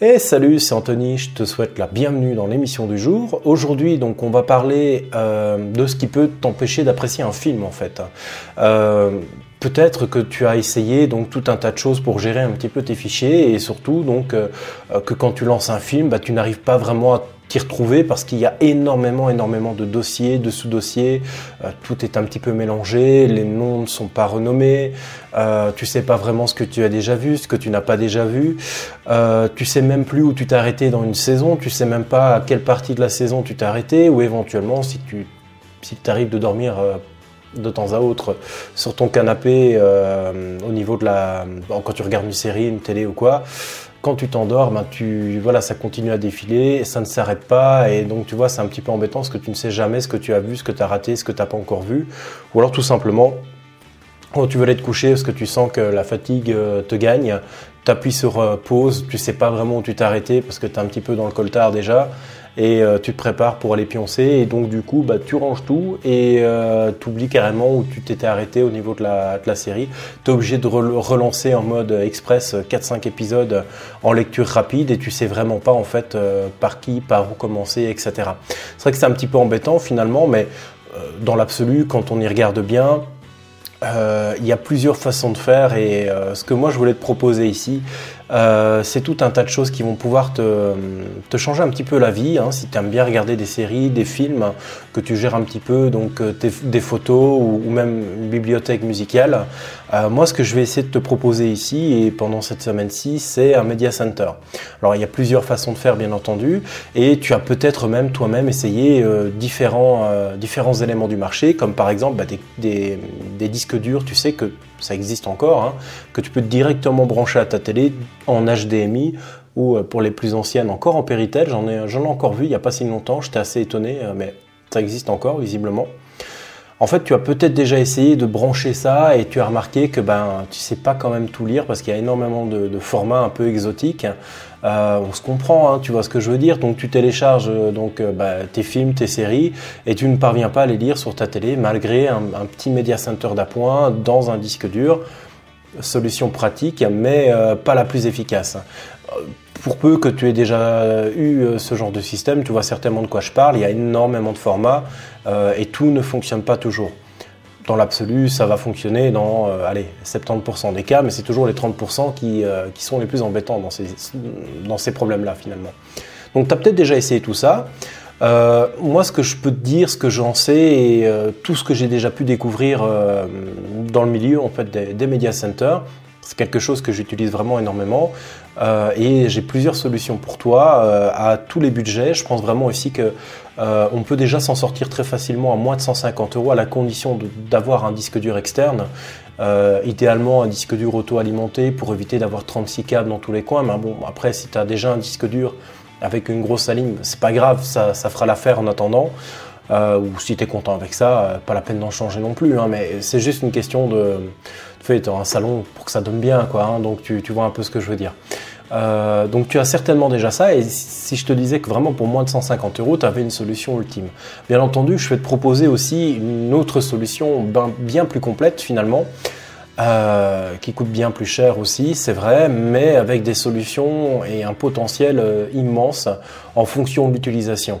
Et salut, c'est Anthony, je te souhaite la bienvenue dans l'émission du jour. Aujourd'hui, donc, on va parler euh, de ce qui peut t'empêcher d'apprécier un film, en fait. Euh, Peut-être que tu as essayé donc tout un tas de choses pour gérer un petit peu tes fichiers et surtout donc euh, que quand tu lances un film, bah, tu n'arrives pas vraiment à t'y retrouver parce qu'il y a énormément, énormément de dossiers, de sous-dossiers. Euh, tout est un petit peu mélangé, les noms ne sont pas renommés. Euh, tu sais pas vraiment ce que tu as déjà vu, ce que tu n'as pas déjà vu. Euh, tu sais même plus où tu t'es arrêté dans une saison. Tu sais même pas à quelle partie de la saison tu t'es arrêté ou éventuellement si tu si t'arrives de dormir de temps à autre sur ton canapé euh, au niveau de la quand tu regardes une série, une télé ou quoi. Quand tu t'endors, ben tu voilà, ça continue à défiler ça ne s'arrête pas. Et donc tu vois, c'est un petit peu embêtant parce que tu ne sais jamais ce que tu as vu, ce que tu as raté, ce que tu n'as pas encore vu. Ou alors tout simplement quand tu veux aller te coucher parce que tu sens que la fatigue euh, te gagne, tu appuies sur euh, pause, tu sais pas vraiment où tu t'es arrêté parce que tu es un petit peu dans le coltard déjà et euh, tu te prépares pour aller pioncer et donc du coup bah, tu ranges tout et euh, tu oublies carrément où tu t'étais arrêté au niveau de la, série. Tu es obligé de relancer en mode express 4-5 épisodes en lecture rapide et tu sais vraiment pas en fait euh, par qui, par où commencer, etc. C'est vrai que c'est un petit peu embêtant finalement, mais dans l'absolu, quand on y regarde bien, il y a plusieurs façons de faire et ce que moi je voulais te proposer ici, euh, c'est tout un tas de choses qui vont pouvoir te, changer un petit peu la vie. Hein, si tu aimes bien regarder des séries, des films, que tu gères un petit peu, donc euh, des photos ou, même une bibliothèque musicale. Euh, moi, ce que je vais essayer de te proposer ici et pendant cette semaine-ci, c'est un media center. Alors, il y a plusieurs façons de faire, bien entendu, et tu as peut-être même toi-même essayé différents, différents éléments du marché, comme par exemple bah, des, disques durs. Tu sais que ça existe encore, hein, que tu peux directement brancher à ta télé en HDMI ou euh, pour les plus anciennes encore en Péritel. J'en ai, ai encore vu il n'y a pas si longtemps, j'étais assez étonné, euh, mais ça existe encore visiblement. En fait, tu as peut-être déjà essayé de brancher ça et tu as remarqué que ben tu sais pas quand même tout lire parce qu'il y a énormément de, formats un peu exotiques. Euh, on se comprend, hein, tu vois ce que je veux dire. Donc tu télécharges euh, donc euh, bah, tes films, tes séries et tu ne parviens pas à les lire sur ta télé malgré un, petit media center d'appoint dans un disque dur. Solution pratique, mais pas la plus efficace pour peu que tu aies déjà eu euh, ce genre de système, tu vois certainement de quoi je parle. Il y a énormément de formats euh, et tout ne fonctionne pas toujours. Dans l'absolu, ça va fonctionner dans euh, allez, 70% des cas, mais c'est toujours les 30% qui, sont les plus embêtants dans ces, problèmes-là finalement. Donc tu as peut-être déjà essayé tout ça. Moi, ce que je peux te dire, ce que j'en sais et tout ce que j'ai déjà pu découvrir dans le milieu en fait des, des media centers, c'est quelque chose que j'utilise vraiment énormément euh, et j'ai plusieurs solutions pour toi euh, à tous les budgets. Je pense vraiment aussi que euh, on peut déjà s'en sortir très facilement à moins de 150 euros à la condition d'avoir un disque dur externe. Euh, idéalement un disque dur auto-alimenté pour éviter d'avoir 36 câbles dans tous les coins. Mais bon, après, si tu as déjà un disque dur avec une grosse alim, c'est pas grave, ça, fera l'affaire en attendant. Ou si tu es content avec ça, pas la peine d'en changer non plus. Hein, mais c'est juste une question de, fait un salon pour que ça donne bien, quoi. Hein, donc tu, vois un peu ce que je veux dire. Euh, donc tu as certainement déjà ça, et si je te disais que vraiment pour moins de 150 euros, tu avais une solution ultime. Bien entendu, je vais te proposer aussi une autre solution bien, bien plus complète finalement, euh, qui coûte bien plus cher aussi, c'est vrai, mais avec des solutions et un potentiel euh, immense en fonction de l'utilisation.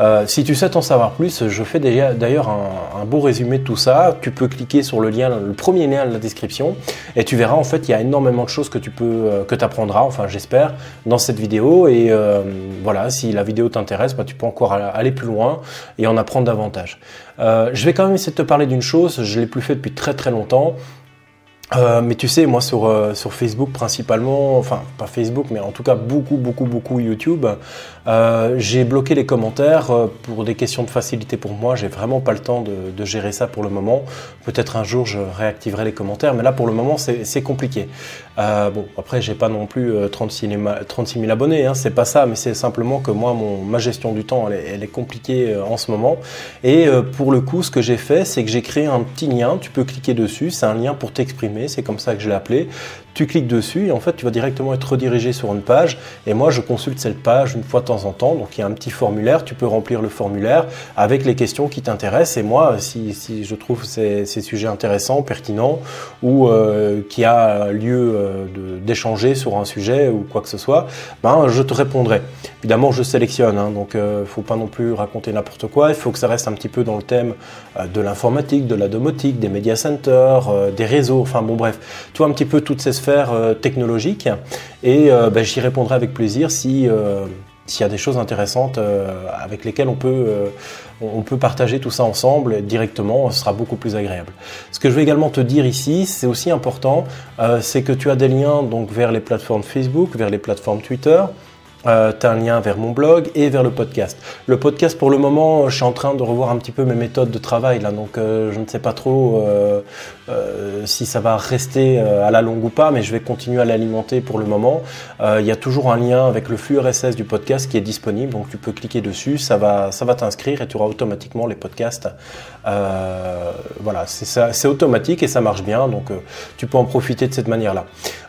Euh, si tu souhaites en savoir plus, je fais d'ailleurs un, beau résumé de tout ça. Tu peux cliquer sur le lien, le premier lien de la description, et tu verras en fait il y a énormément de choses que tu peux, euh, que apprendras, enfin j'espère, dans cette vidéo. Et euh, voilà, si la vidéo t'intéresse, bah, tu peux encore aller plus loin et en apprendre davantage. Je vais quand même essayer de te parler d'une chose. Je l'ai plus fait depuis très très longtemps. Euh, mais tu sais, moi sur, euh, sur Facebook principalement, enfin pas Facebook, mais en tout cas beaucoup, beaucoup, beaucoup YouTube, euh, j'ai bloqué les commentaires pour des questions de facilité pour moi. J'ai vraiment pas le temps de, gérer ça pour le moment. Peut-être un jour je réactiverai les commentaires, mais là pour le moment c'est compliqué. Bon, après j'ai pas non plus 36 000, 36 000 abonnés, hein, c'est pas ça, mais c'est simplement que moi mon, ma gestion du temps elle elle est compliquée en ce moment. Et pour le coup, ce que j'ai fait, c'est que j'ai créé un petit lien. Tu peux cliquer dessus, c'est un lien pour t'exprimer c'est comme ça que je l'ai appelé. Tu cliques dessus et en fait tu vas directement être redirigé sur une page et moi je consulte cette page une fois de temps en temps. Donc il y a un petit formulaire, tu peux remplir le formulaire avec les questions qui t'intéressent et moi si, je trouve ces, sujets intéressants, pertinents ou euh, qui a lieu d'échanger sur un sujet ou quoi que ce soit, ben je te répondrai. Évidemment, je sélectionne, hein, donc euh, faut pas non plus raconter n'importe quoi. Il faut que ça reste un petit peu dans le thème euh, de l'informatique, de la domotique, des media centers, euh, des réseaux. Enfin bon, bref, tu vois un petit peu toutes ces euh, technologiques. Et ben, j'y répondrai avec plaisir si s'il y a des choses intéressantes avec lesquelles on peut partager tout ça ensemble directement, ce sera beaucoup plus agréable. Ce que je vais également te dire ici, c'est aussi important, euh, c'est que tu as des liens donc vers les plateformes Facebook, vers les plateformes Twitter, euh, tu un lien vers mon blog et vers le podcast. Le podcast, pour le moment, je suis en train de revoir un petit peu mes méthodes de travail là, donc euh, je ne sais pas trop euh, euh si ça va rester à la longue ou pas, mais je vais continuer à l'alimenter pour le moment. Il y a toujours un lien avec le flux RSS du podcast qui est disponible, donc tu peux cliquer dessus, ça va, ça va t'inscrire et tu auras automatiquement les podcasts. voilà, c'est automatique et ça marche bien, donc tu peux en profiter de cette manière-là.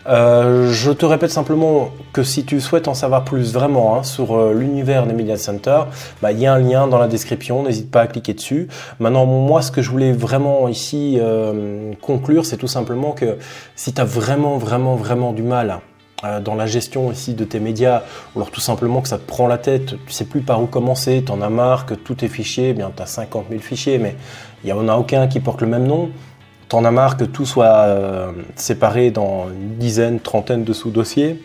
Je te répète simplement que si tu souhaites en savoir plus vraiment hein, sur euh, l'univers des Media Center, bah, il y a un lien dans la description, n'hésite pas à cliquer dessus. Maintenant, moi, ce que je voulais vraiment ici euh, conclure, c'est tout simplement que si tu as vraiment, vraiment, vraiment du mal euh, dans la gestion ici de tes médias, ou alors tout simplement que ça te prend la tête, tu sais plus par où commencer, tu en as marre que tous tes fichiers, eh bien tu as 50 000 fichiers, mais il n'y en a aucun qui porte le même nom. T'en as marre que tout soit séparé dans une dizaine, trentaine de sous-dossiers?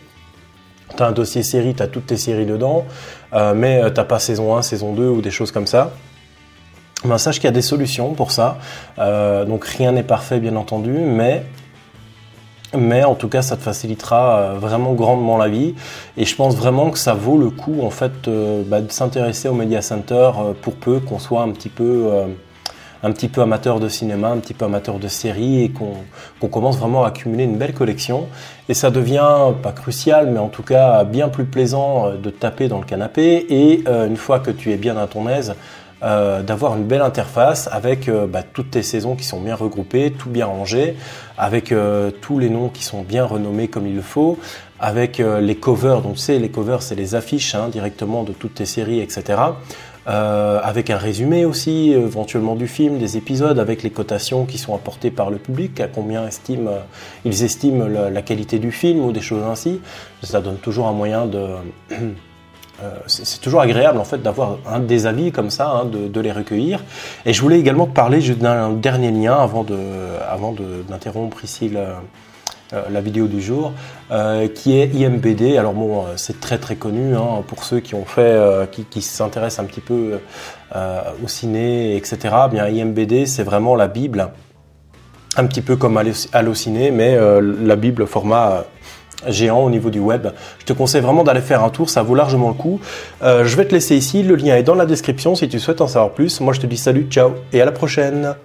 Tu as un dossier série, tu as toutes tes séries dedans, euh, mais euh, tu n'as pas saison 1, saison 2 ou des choses comme ça. Ben, sache qu'il y a des solutions pour ça. Euh, donc rien n'est parfait bien entendu, mais mais en tout cas ça te facilitera vraiment grandement la vie et je pense vraiment que ça vaut le coup en fait bah, de s'intéresser au Media Center pour peu qu'on soit un petit peu un petit peu amateur de cinéma, un petit peu amateur de séries et qu'on commence vraiment à accumuler une belle collection. Et ça devient pas crucial, mais en tout cas bien plus plaisant euh, de taper dans le canapé et euh, une fois que tu es bien à ton aise, euh, d'avoir une belle interface avec bah, toutes tes saisons qui sont bien regroupées, tout bien rangé, avec tous les noms qui sont bien renommés comme il le faut, avec les covers, donc sais, les covers c'est les affiches hein, directement de toutes tes séries, etc. Euh, avec un résumé aussi, éventuellement du film, des épisodes, avec les cotations qui sont apportées par le public, à combien euh, ils estiment la, qualité du film ou des choses ainsi. Ça donne toujours un moyen de... Euh, c'est toujours agréable en fait d'avoir des avis comme ça, hein, de, de, les recueillir. Et je voulais également parler d'un dernier lien avant de, avant d'interrompre ici euh, la vidéo du jour, euh, qui est IMBD. Alors bon, euh, c'est très très connu hein, pour ceux qui ont fait, qui, qui s'intéressent un petit peu au ciné, etc. Bien, IMBD, c'est vraiment la Bible, un petit peu comme Allociné, mais la Bible format géant au niveau du web. Je te conseille vraiment d'aller faire un tour, ça vaut largement le coup. je vais te laisser ici, le lien est dans la description si tu souhaites en savoir plus. Moi je te dis salut, ciao et à la prochaine